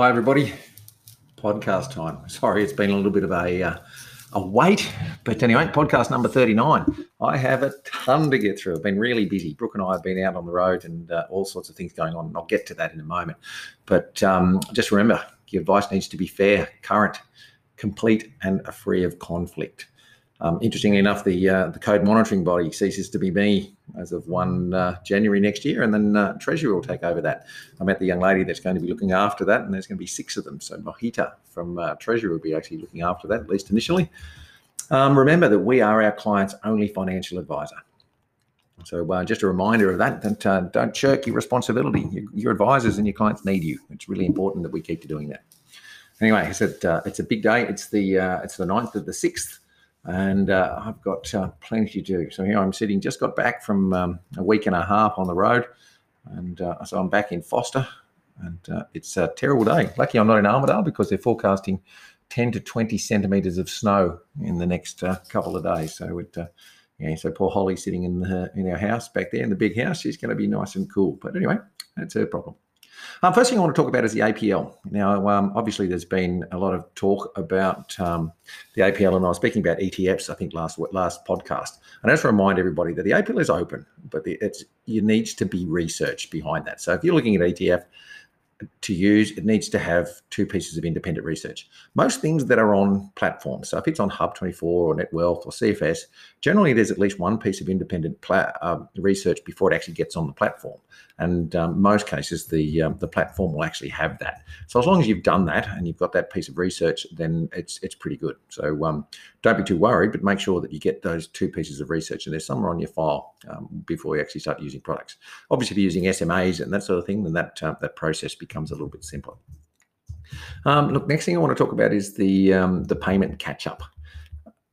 Hi, everybody. Podcast time. Sorry, it's been a little bit of a uh, a wait, but anyway, podcast number thirty nine. I have a ton to get through. I've been really busy. Brooke and I have been out on the road and uh, all sorts of things going on. And I'll get to that in a moment. But um, just remember, your advice needs to be fair, current, complete, and free of conflict. Um, interestingly enough, the uh, the code monitoring body ceases to be me as of one uh, January next year, and then uh, Treasury will take over that. I met the young lady that's going to be looking after that, and there's going to be six of them. So Mohita from uh, Treasury will be actually looking after that, at least initially. Um, remember that we are our client's only financial advisor. So uh, just a reminder of that, that uh, don't shirk your responsibility. Your, your, advisors and your clients need you. It's really important that we keep to doing that. Anyway, I said it's a big day. It's the it's the 9th of the 6th and uh, I've got uh, plenty to do. So here I'm sitting, just got back from um, a week and a half on the road, and uh, so I'm back in Foster, and uh, it's a terrible day. Lucky I'm not in Armidale because they're forecasting 10 to 20 centimetres of snow in the next uh, couple of days. So it, uh, yeah, so poor Holly sitting in the, in our house back there in the big house, she's going to be nice and cool. But anyway, that's her problem. Um, first thing I want to talk about is the APL. Now, um, obviously, there's been a lot of talk about um, the APL, and I was speaking about ETFs, I think, last last podcast. And I just remind everybody that the APL is open, but the, it's it needs to be research behind that. So if you're looking at ETF, to use, it needs to have two pieces of independent research. Most things that are on platforms, so if it's on Hub24 or NetWealth or CFS, generally there's at least one piece of independent uh, research before it actually gets on the platform. And um, most cases, the um, the platform will actually have that. So as long as you've done that and you've got that piece of research, then it's it's pretty good. So um, don't be too worried, but make sure that you get those two pieces of research and there's somewhere on your file um, before you actually start using products. Obviously, if you're using SMAs and that sort of thing, then that uh, that process becomes a little bit simpler. Um, look, next thing I want to talk about is the um, the payment catch up.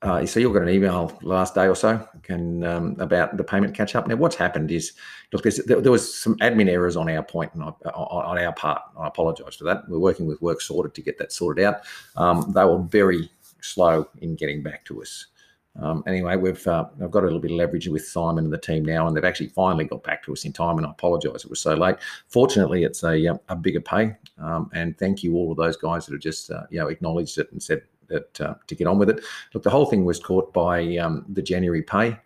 Uh, so you got an email last day or so can, um, about the payment catch up. Now, what's happened is look, there, there, was some admin errors on our point and I, on our part. I apologise for that. We're working with Work Sorted to get that sorted out. Um, they were very slow in getting back to us. Um, anyway, we've uh, I've got a little bit of leverage with Simon and the team now, and they've actually finally got back to us in time. And I apologise it was so late. Fortunately, it's a uh, a bigger pay, um, and thank you all of those guys that have just uh, you know acknowledged it and said that uh, to get on with it. Look, the whole thing was caught by um, the January pay.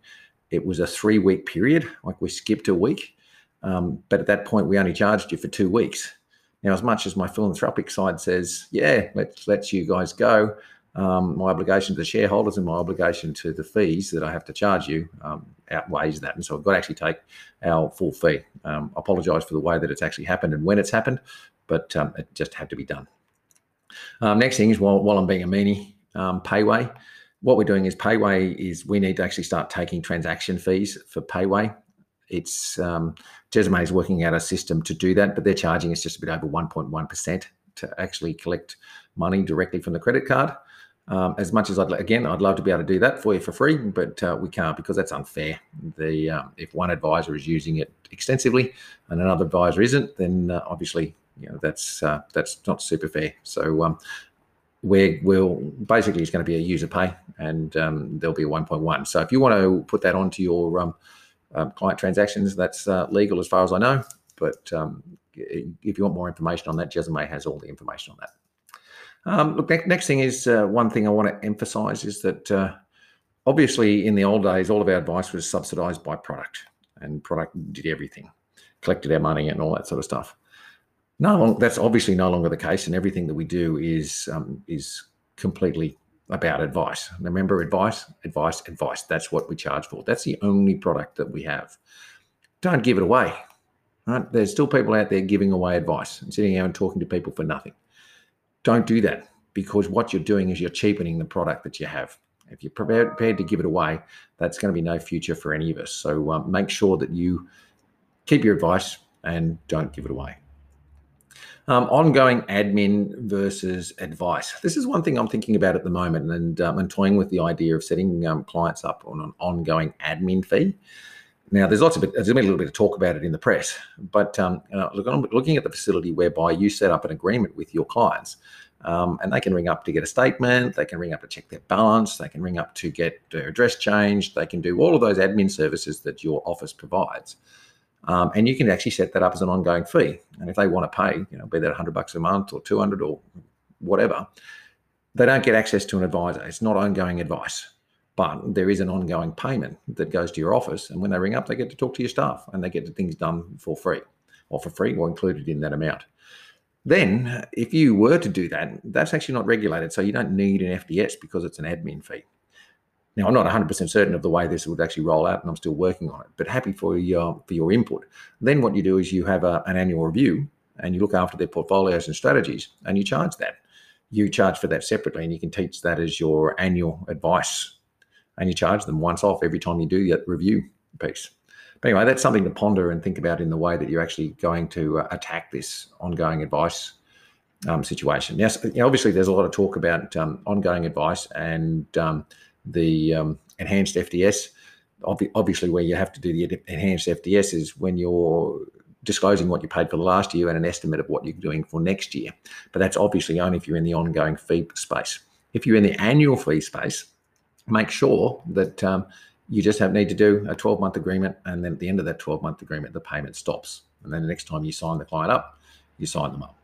It was a three week period, like we skipped a week, um, but at that point we only charged you for two weeks. Now, as much as my philanthropic side says, yeah, let's let you guys go, um, my obligation to the shareholders and my obligation to the fees that I have to charge you um, outweighs that. And so I've got to actually take our full fee. Um, I apologize for the way that it's actually happened and when it's happened, but um, it just had to be done. Um, next thing is while, while I'm being a meanie, um, Payway. What we're doing is Payway is we need to actually start taking transaction fees for Payway. It's um, is working out a system to do that, but they're charging us just a bit over 1.1% to actually collect money directly from the credit card. Um, as much as I'd again, I'd love to be able to do that for you for free, but uh, we can't because that's unfair. The um, if one advisor is using it extensively and another advisor isn't, then uh, obviously you know that's uh, that's not super fair. So um, we will basically it's going to be a user pay, and um, there'll be a 1.1. So if you want to put that onto your um, client transactions, that's uh, legal as far as I know. But if you want more information on that, Jezame has all the information on that. Um, look, next thing is uh, one thing I want to emphasize is that uh, obviously in the old days, all of our advice was subsidized by product, and product did everything, collected our money and all that sort of stuff. No, that's obviously no longer the case, and everything that we do is um, is completely about advice. Remember, advice, advice, advice. That's what we charge for. That's the only product that we have. Don't give it away. Right? There's still people out there giving away advice and sitting out and talking to people for nothing. Don't do that because what you're doing is you're cheapening the product that you have. If you're prepared, to give it away, that's going to be no future for any of us. So um, make sure that you keep your advice and don't give it away. Um, ongoing admin versus advice. This is one thing I'm thinking about at the moment and, um, and toying with the idea of setting um, clients up on an ongoing admin fee. Now, there's lots of there's been a little bit of talk about it in the press, but um, uh, look, I'm looking at the facility whereby you set up an agreement with your clients. Um, and they can ring up to get a statement, they can ring up to check their balance, they can ring up to get their address changed, they can do all of those admin services that your office provides. Um, and you can actually set that up as an ongoing fee. And if they want to pay, you know, be that 100 bucks a month or 200 or whatever, they don't get access to an advisor. It's not ongoing advice, but there is an ongoing payment that goes to your office. And when they ring up, they get to talk to your staff and they get the things done for free or for free or included in that amount. Then, if you were to do that, that's actually not regulated. So you don't need an FDS because it's an admin fee. Now, I'm not 100% certain of the way this would actually roll out, and I'm still working on it. But happy for your uh, for your input. Then what you do is you have a, an annual review, and you look after their portfolios and strategies, and you charge that. You charge for that separately, and you can teach that as your annual advice, and you charge them once off every time you do that review piece. But anyway, that's something to ponder and think about in the way that you're actually going to uh, attack this ongoing advice um, situation. Yes, you know, obviously there's a lot of talk about um, ongoing advice and um, the um, enhanced FDS. obviously, where you have to do the enhanced FDS is when you're disclosing what you paid for the last year and an estimate of what you're doing for next year. But that's obviously only if you're in the ongoing fee space. If you're in the annual fee space, make sure that um, you just have need to do a 12 month agreement, and then at the end of that 12 month agreement, the payment stops. And then the next time you sign the client up, you sign them up.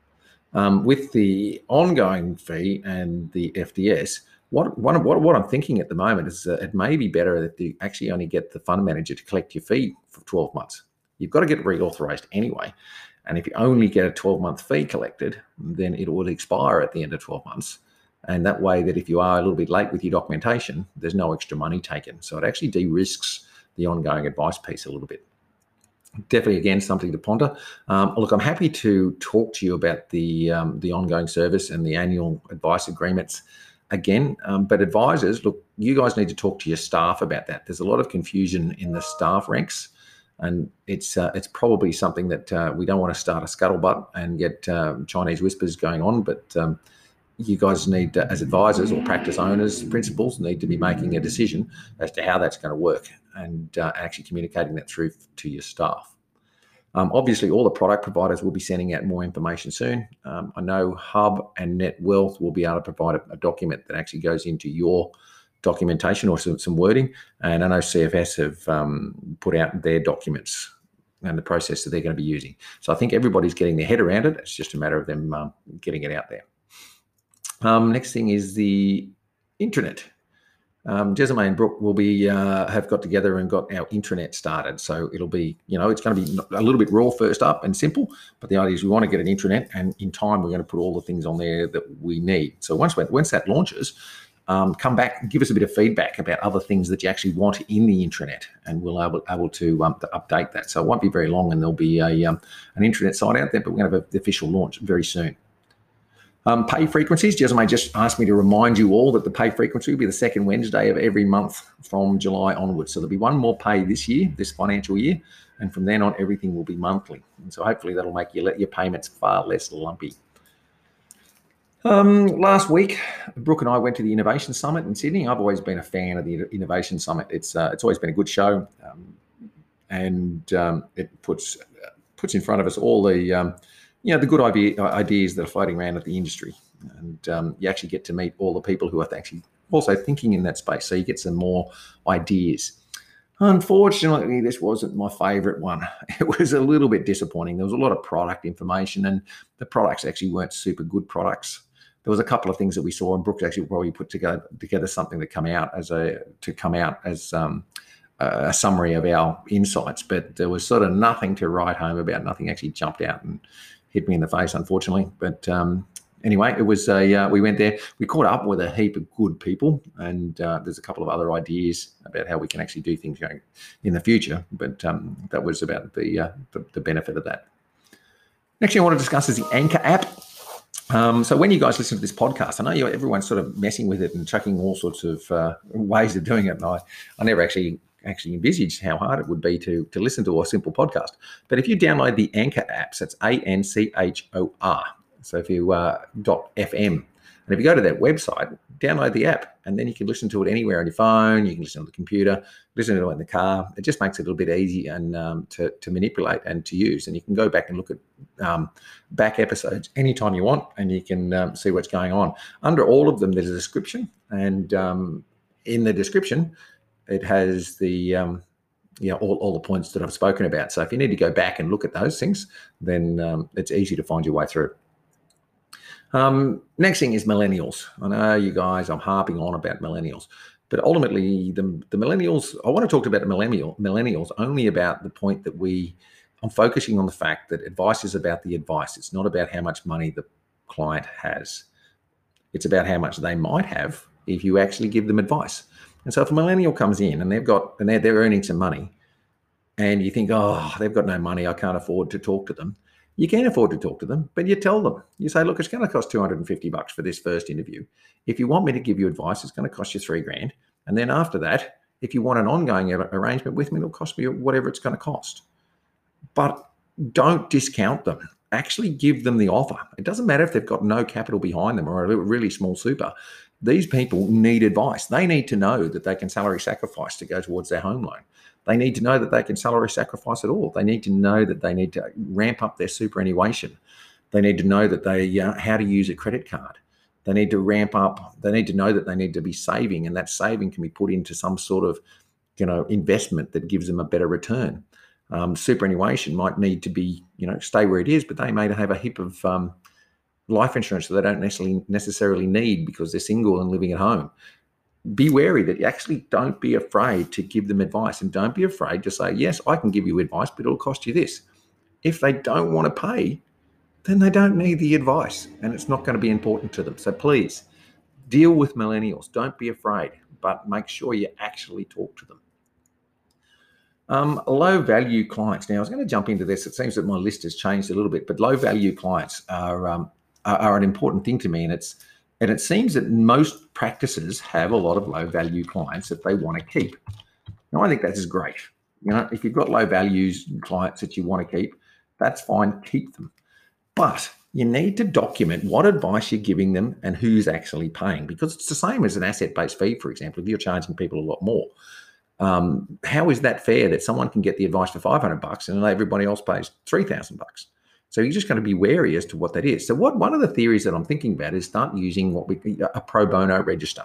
Um, with the ongoing fee and the FDS, what, what, what, what I'm thinking at the moment is that it may be better if you actually only get the fund manager to collect your fee for 12 months. You've got to get reauthorized anyway. And if you only get a 12 month fee collected, then it will expire at the end of 12 months. And that way, that if you are a little bit late with your documentation, there's no extra money taken. So it actually de risks the ongoing advice piece a little bit. Definitely, again, something to ponder. Um, look, I'm happy to talk to you about the um, the ongoing service and the annual advice agreements again. Um, but advisors, look, you guys need to talk to your staff about that. There's a lot of confusion in the staff ranks, and it's uh, it's probably something that uh, we don't want to start a scuttlebutt and get um, Chinese whispers going on. But um, you guys need, to, as advisors or practice owners, principals, need to be making a decision as to how that's going to work and uh, actually communicating that through to your staff. Um, obviously, all the product providers will be sending out more information soon. Um, I know Hub and Netwealth will be able to provide a, a, document that actually goes into your documentation or some, some wording. And I know CFS have um, put out their documents and the process that they're going to be using. So I think everybody's getting their head around it. It's just a matter of them um, getting it out there. Um, next thing is the intranet um, Jezime and Brooke will be uh, have got together and got our intranet started. So it'll be, you know, it's going to be a little bit raw first up and simple. But the idea is we want to get an intranet, and in time we're going to put all the things on there that we need. So once once that launches, um, come back, give us a bit of feedback about other things that you actually want in the intranet, and we'll able able to, um, to update that. So it won't be very long, and there'll be a um, an intranet site out there, but we're going to have the official launch very soon. Um, pay frequencies. Jezime just asked me to remind you all that the pay frequency will be the second Wednesday of every month from July onwards. So there'll be one more pay this year, this financial year, and from then on, everything will be monthly. And so hopefully that'll make you let your payments far less lumpy. Um, last week, Brooke and I went to the Innovation Summit in Sydney. I've always been a fan of the Innovation Summit. It's uh, it's always been a good show, um, and um, it puts puts in front of us all the um, you know the good idea, ideas that are floating around at the industry, and um, you actually get to meet all the people who are actually also thinking in that space. So you get some more ideas. Unfortunately, this wasn't my favorite one. It was a little bit disappointing. There was a lot of product information, and the products actually weren't super good products. There was a couple of things that we saw, and Brooks actually probably put together together something to come out as a to come out as um, a summary of our insights. But there was sort of nothing to write home about. Nothing actually jumped out and hit me in the face, unfortunately. But um, anyway, it was a uh, we went there. We caught up with a heap of good people, and uh, there's a couple of other ideas about how we can actually do things going in the future. But um, that was about the, uh, the, the benefit of that. Next thing I want to discuss is the Anchor app. Um, so when you guys listen to this podcast, I know you, everyone's sort of messing with it and chucking all sorts of uh, ways of doing it. And I, I never actually actually envisaged how hard it would be to to listen to a simple podcast. But if you download the Anchor apps, it's A N C H O R. So if you uh, dot FM, and if you go to that website, download the app, and then you can listen to it anywhere on your phone. You can listen on the computer, listen to it in the car. It just makes it a little bit easy and um, to to manipulate and to use. And you can go back and look at um, back episodes anytime you want, and you can um, see what's going on. Under all of them, there's a description, and um, in the description it has the um, you know, all, all the points that I've spoken about. So if you need to go back and look at those things, then um, it's easy to find your way through. Um, next thing is millennials. I know you guys, I'm harping on about millennials, but ultimately the, the millennials, I want to talk about the millennial millennials only about the point that we, I'm focusing on the fact that advice is about the advice. It's not about how much money the client has. It's about how much they might have if you actually give them advice. And so if a millennial comes in and they've got and they're, they're earning some money, and you think, oh, they've got no money, I can't afford to talk to them. You can afford to talk to them, but you tell them. You say, look, it's going to cost 250 bucks for this first interview. If you want me to give you advice, it's going to cost you three grand. And then after that, if you want an ongoing arrangement with me, it'll cost me whatever it's going to cost. But don't discount them. Actually give them the offer. It doesn't matter if they've got no capital behind them or a really small super these people need advice. They need to know that they can salary sacrifice to go towards their home loan. They need to know that they can salary sacrifice at all. They need to know that they need to ramp up their superannuation. They need to know that they uh, how to use a credit card. They need to ramp up. They need to know that they need to be saving, and that saving can be put into some sort of, you know, investment that gives them a better return. Um, superannuation might need to be, you know, stay where it is, but they may have a heap of um, life insurance that they don't necessarily necessarily need because they're single and living at home. Be wary that you actually don't be afraid to give them advice and don't be afraid to say, yes, I can give you advice, but it'll cost you this. If they don't want to pay, then they don't need the advice and it's not going to be important to them. So please deal with millennials. Don't be afraid, but make sure you actually talk to them. Um, low value clients. Now, I was going to jump into this. It seems that my list has changed a little bit, but low value clients are um, are, are an important thing to me, and it's and it seems that most practices have a lot of low value clients that they want to keep. Now, I think that is great. You know, if you've got low values clients that you want to keep, that's fine, keep them. But you need to document what advice you're giving them and who's actually paying because it's the same as an asset based fee, for example. If you're charging people a lot more, um, how is that fair that someone can get the advice for 500 bucks and then everybody else pays 3,000 bucks? So you're just going to be wary as to what that is. So what one of the theories that I'm thinking about is start using what we a pro bono register.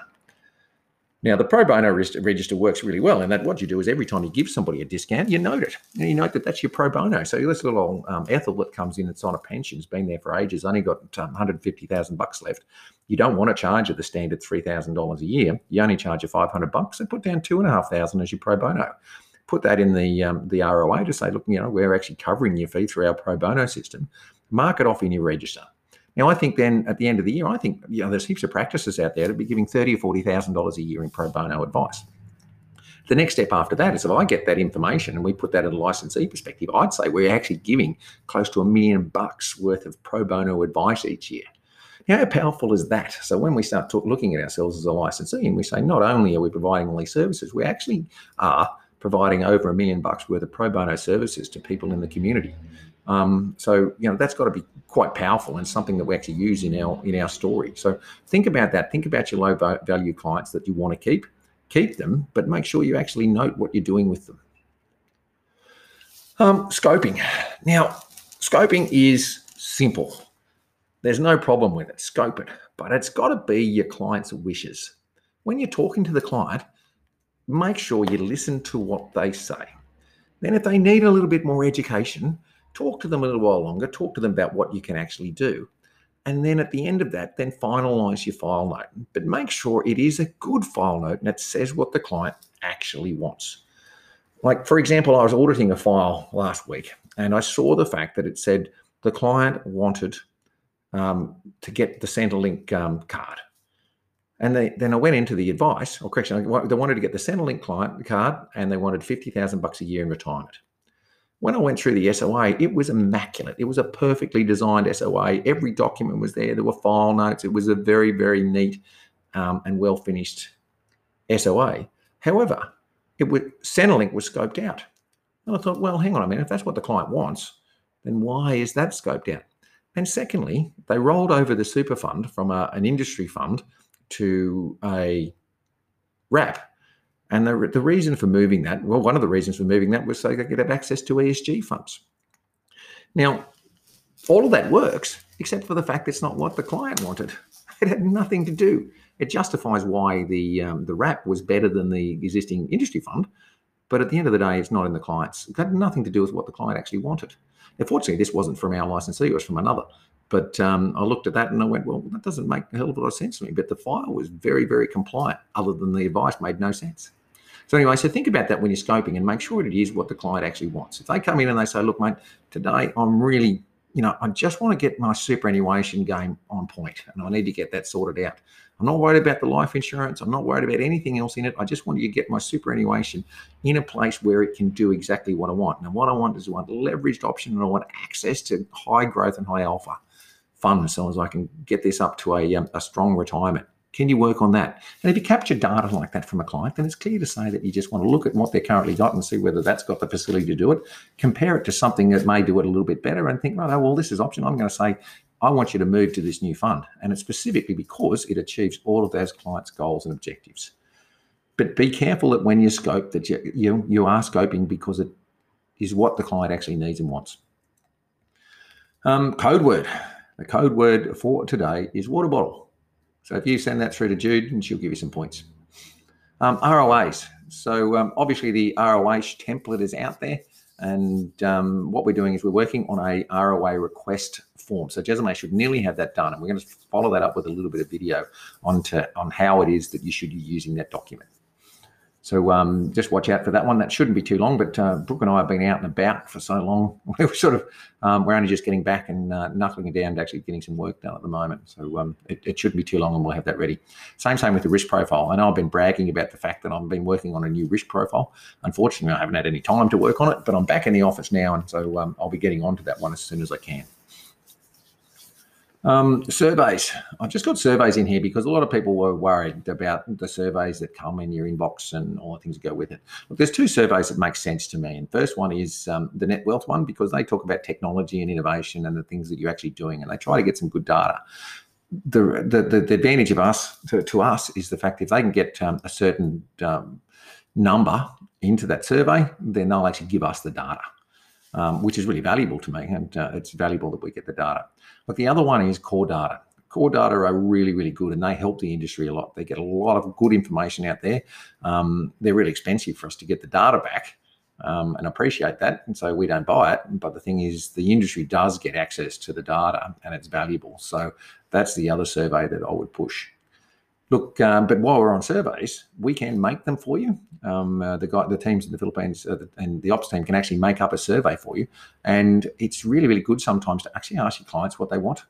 Now the pro bono register works really well, and that what you do is every time you give somebody a discount, you note it, and you note that that's your pro bono. So this little um, Ethel that comes in, it's on a pension, has been there for ages, only got um, 150,000 bucks left. You don't want to charge her the standard three thousand dollars a year. You only charge her 500 bucks, and put down two and a half thousand as your pro bono put that in the um, the ROA to say, look, you know, we're actually covering your fee through our pro bono system. Mark it off in your register. Now, I think then at the end of the year, I think you know there's heaps of practices out there to be giving thirty or forty thousand dollars a year in pro bono advice. The next step after that is if I get that information and we put that in a licensee perspective, I'd say we're actually giving close to a million bucks worth of pro bono advice each year. Now, how powerful is that? So when we start looking at ourselves as a licensee and we say not only are we providing all these services, we actually are providing over a million bucks worth of pro bono services to people in the community. Um, so you know that's got to be quite powerful and something that we actually use in our in our story. So think about that. Think about your low value clients that you want to keep. Keep them, but make sure you actually note what you're doing with them. Um, scoping. Now, scoping is simple. There's no problem with it. Scope it, but it's got to be your client's wishes. When you're talking to the client, make sure you listen to what they say. Then, if they need a little bit more education, talk to them a little while longer, talk to them about what you can actually do. And then at the end of that, then finalize your file note. But make sure it is a good file note and it says what the client actually wants. Like, for example, I was auditing a file last week and I saw the fact that it said the client wanted um, to get the Centrelink um, card. And they, then I went into the advice, or correction, they wanted to get the Centrelink client card and they wanted 50,000 bucks a year in retirement. When I went through the SOA, it was immaculate. It was a perfectly designed SOA. Every document was there. There were file notes. It was a very, very neat um, and well finished SOA. However, it was Centrelink was scoped out. And I thought, well, hang on a minute. If that's what the client wants, then why is that scoped out? And secondly, they rolled over the super fund from a, an industry fund to a wrap. And the, the reason for moving that, well, one of the reasons for moving that was so they could have access to ESG funds. Now, all of that works, except for the fact it's not what the client wanted. It had nothing to do. It justifies why the um, the wrap was better than the existing industry fund, But at the end of the day, it's not in the client's. It had nothing to do with what the client actually wanted. Unfortunately, this wasn't from our licensee; it was from another. But um, I looked at that and I went, well, that doesn't make a hell of a lot of sense to me. But the file was very, very compliant, other than the advice made no sense. So anyway, so think about that when you're scoping and make sure it is what the client actually wants. If they come in and they say, look, mate, today I'm really, you know, I just want to get my superannuation game on point and I need to get that sorted out. I'm not worried about the life insurance. I'm not worried about anything else in it. I just want you to get my superannuation in a place where it can do exactly what I want. And what I want is I want leveraged option and I want access to high growth and high alpha funds so as I can get this up to a, um, a strong retirement. Can you work on that? And if you capture data like that from a client, then it's clear to say that you just want to look at what they're currently got and see whether that's got the facility to do it. Compare it to something that may do it a little bit better and think, right, oh, well, this is option. I'm going to say, I want you to move to this new fund. And it's specifically because it achieves all of those clients' goals and objectives. But be careful that when you scope that you, you, you are scoping because it is what the client actually needs and wants. Um, code word. The code word for today is water bottle. So if you send that through to Jude, and she'll give you some points. Um, ROAs. So um, obviously the ROA template is out there. And um, what we're doing is we're working on a ROA request form. So Jezome should nearly have that done. And we're going to follow that up with a little bit of video on, to, on how it is that you should be using that document. So um, just watch out for that one. That shouldn't be too long, but uh, Brooke and I have been out and about for so long. We're sort of um, we're only just getting back and uh, knuckling it down to actually getting some work done at the moment. So um, it, it, shouldn't be too long, and we'll have that ready. Same same with the risk profile. I know I've been bragging about the fact that I've been working on a new risk profile. Unfortunately, I haven't had any time to work on it, but I'm back in the office now, and so um, I'll be getting onto that one as soon as I can. Um, surveys. I've just got surveys in here because a lot of people were worried about the surveys that come in your inbox and all the things that go with it. Look, there's two surveys that make sense to me. And first one is um, the Net Wealth one because they talk about technology and innovation and the things that you're actually doing, and they try to get some good data. The the, the, the advantage of us to, to, us is the fact if they can get um, a certain um, number into that survey, then they'll actually give us the data um, which is really valuable to me. And uh, it's valuable that we get the data. But the other one is core data. Core data are really, really good and they help the industry a lot. They get a lot of good information out there. Um, they're really expensive for us to get the data back. Um, and appreciate that. And so we don't buy it. But the thing is, the industry does get access to the data and it's valuable. So that's the other survey that I would push. Look, um, but while we're on surveys, we can make them for you. Um, uh, the guy, the teams in the Philippines uh, and the ops team can actually make up a survey for you, and it's really, really good sometimes to actually ask your clients what they want.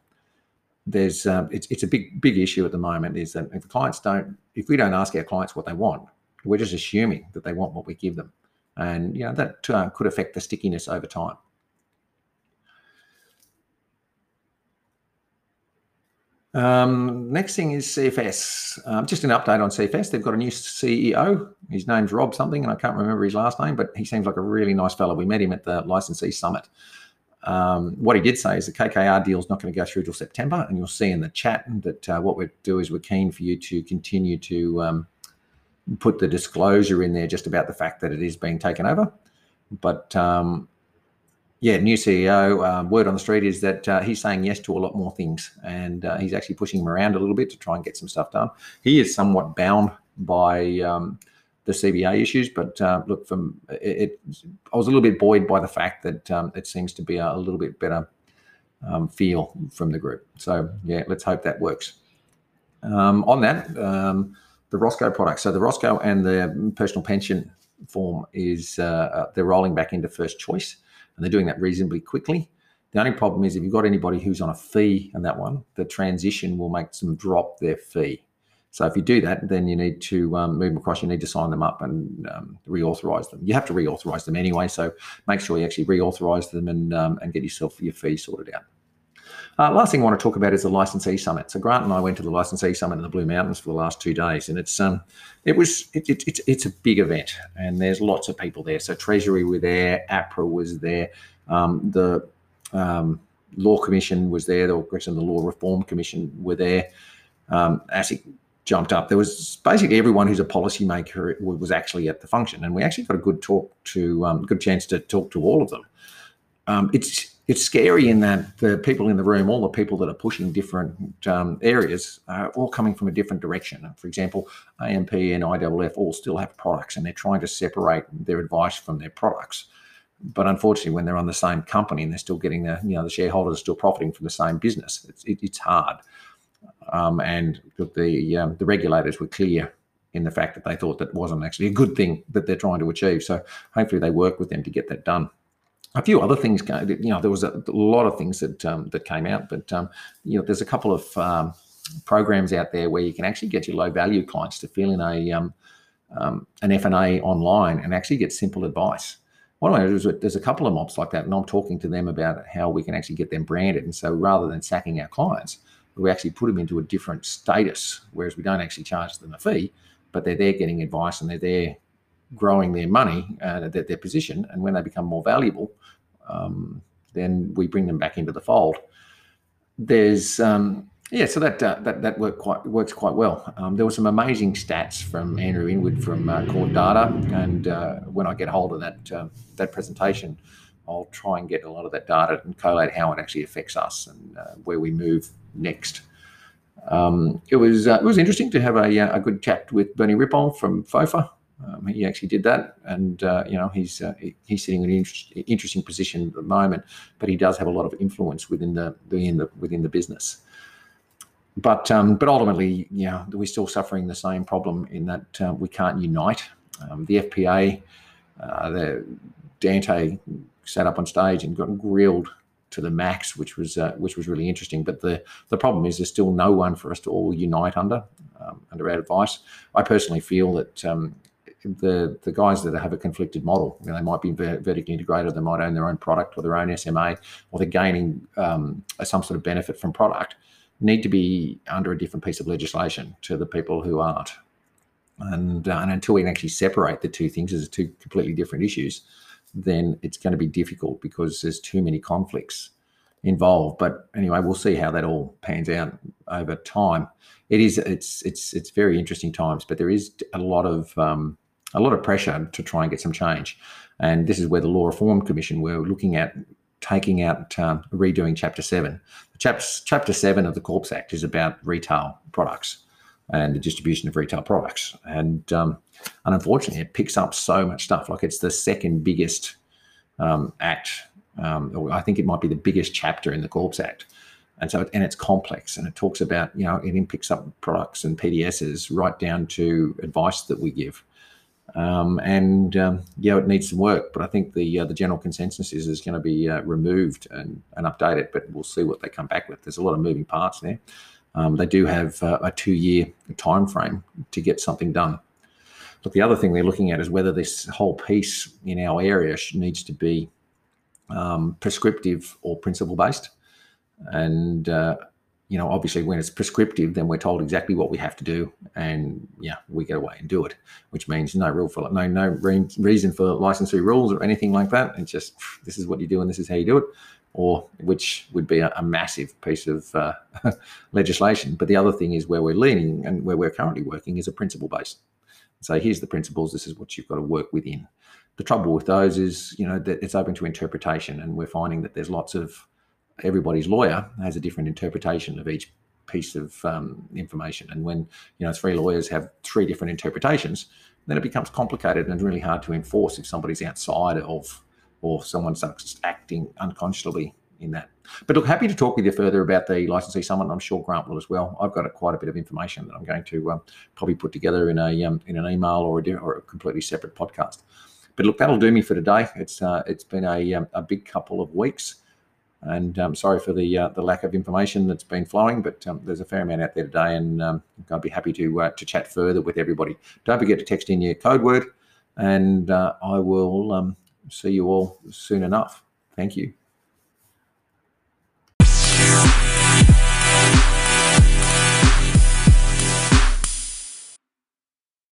There's, uh, it's, it's a big, big issue at the moment. Is that if the clients don't, if we don't ask our clients what they want, we're just assuming that they want what we give them, and you know that uh, could affect the stickiness over time. Um, next thing is CFS. Um, just an update on CFS. They've got a new CEO. His name's Rob something, and I can't remember his last name, but he seems like a really nice fellow. We met him at the licensee summit. Um, what he did say is the KKR deal is not going to go through till September, and you'll see in the chat that uh, what we do is we're keen for you to continue to um, put the disclosure in there just about the fact that it is being taken over. But um, yeah, new CEO. Um, word on the street is that uh, he's saying yes to a lot more things, and uh, he's actually pushing him around a little bit to try and get some stuff done. He is somewhat bound by um, the CBA issues, but uh, look, from it, it, I was a little bit buoyed by the fact that um, it seems to be a, little bit better um, feel from the group. So yeah, let's hope that works. Um, on that, the Rosco product. So the Rosco and the personal pension form is uh, uh, they're rolling back into first choice and they're doing that reasonably quickly. The only problem is if you've got anybody who's on a fee and that one, the transition will make them drop their fee. So if you do that, then you need to um, move them across. You need to sign them up and um, reauthorize them. You have to reauthorize them anyway, so make sure you actually reauthorize them and um, and get yourself your fee sorted out. Uh, last thing I want to talk about is the licensee summit. So Grant and I went to the licensee summit in the Blue Mountains for the last two days, and it's um, it was it, it, it's it's a big event, and there's lots of people there. So Treasury were there, APRA was there, um, the um, Law Commission was there, the, the Law Reform Commission were there. Um, ASIC jumped up. There was basically everyone who's a policymaker was actually at the function, and we actually got a good talk to um, good chance to talk to all of them. Um, it's it's scary in that the people in the room, all the people that are pushing different um, areas, are all coming from a different direction. For example, AMP and IOOF all still have products, and they're trying to separate their advice from their products. But unfortunately, when they're on the same company and they're still getting the, you know, the shareholders still profiting from the same business, it's, it, it's hard. Um, and the um, the regulators were clear in the fact that they thought that wasn't actually a good thing that they're trying to achieve. So hopefully they work with them to get that done a few other things, you know, there was a, lot of things that um, that came out, but um, you know, there's a couple of um, programs out there where you can actually get your low value clients to fill in a um, um, an FNA online and actually get simple advice. One way is there's a couple of mobs like that, and I'm talking to them about how we can actually get them branded. And so rather than sacking our clients, we actually put them into a different status, whereas we don't actually charge them a fee, but they're there getting advice and they're there growing their money, uh, their, their position, and when they become more valuable, um, then we bring them back into the fold. There's um, yeah, so that uh, that that work quite works quite well. Um, there were some amazing stats from Andrew Inwood from uh, Core Data, and uh, when I get hold of that uh, that presentation, I'll try and get a lot of that data and collate how it actually affects us and uh, where we move next. Um, it was uh, it was interesting to have a, a good chat with Bernie Ripoll from FOFA. Um, he actually did that, and uh, you know he's uh, he's sitting in an inter- interesting position at the moment, but he does have a lot of influence within the within the within the business. But um, but ultimately, yeah, we're still suffering the same problem in that uh, we can't unite. Um, the FPA, uh, the Dante sat up on stage and got grilled to the max, which was uh, which was really interesting. But the the problem is there's still no one for us to all unite under um, under our advice. I personally feel that um, the the guys that have a conflicted model. You know, they might be vertically integrated, they might own their own product or their own SMA, or they're gaining um, some sort of benefit from product. Need to be under a different piece of legislation to the people who aren't. And, uh, and until we can actually separate the two things as two completely different issues, then it's going to be difficult because there's too many conflicts involved. But anyway, we'll see how that all pans out over time. It is it's it's it's very interesting times, but there is a lot of um, a lot of pressure to try and get some change. And this is where the Law Reform Commission were looking at taking out, um, redoing Chapter 7. Chapter, Chapter 7 of the Corps Act is about retail products and the distribution of retail products. And, um, and unfortunately, it picks up so much stuff. Like it's the second biggest um, act. Um, I think it might be the biggest chapter in the Corps Act. And so, and it's complex and it talks about, you know, it picks up products and PDSs right down to advice that we give. Um, and um, yeah, it needs some work, but I think the uh, the general consensus is is going to be uh, removed and, and updated. But we'll see what they come back with. There's a lot of moving parts there. Um, they do have uh, a two year time frame to get something done. But the other thing they're looking at is whether this whole piece in our area needs to be um, prescriptive or principle based. And uh, you know, obviously when it's prescriptive, then we're told exactly what we have to do, and yeah, we get away and do it, which means no rule for no no re- reason for licensee rules or anything like that. It's just this is what you do and this is how you do it, or which would be a, a massive piece of uh, legislation. But the other thing is where we're leaning and where we're currently working is a principle based. So here's the principles. This is what you've got to work within. The trouble with those is, you know, that it's open to interpretation, and we're finding that there's lots of everybody's lawyer has a different interpretation of each piece of um, information. And when you know three lawyers have three different interpretations, then it becomes complicated and really hard to enforce if somebody's outside of or someone's acting unconsciously in that. But look, happy to talk with you further about the licensee summit. I'm sure Grant will as well. I've got a, quite a bit of information that I'm going to um, probably put together in a um, in an email or a, or a completely separate podcast. But look, that'll do me for today. It's uh, it's been a, um, a big couple of weeks. And um, sorry for the uh, the lack of information that's been flowing, but um, there's a fair amount out there today, and um, I'd be happy to uh, to chat further with everybody. Don't forget to text in your code word, and uh, I will um, see you all soon enough. Thank you.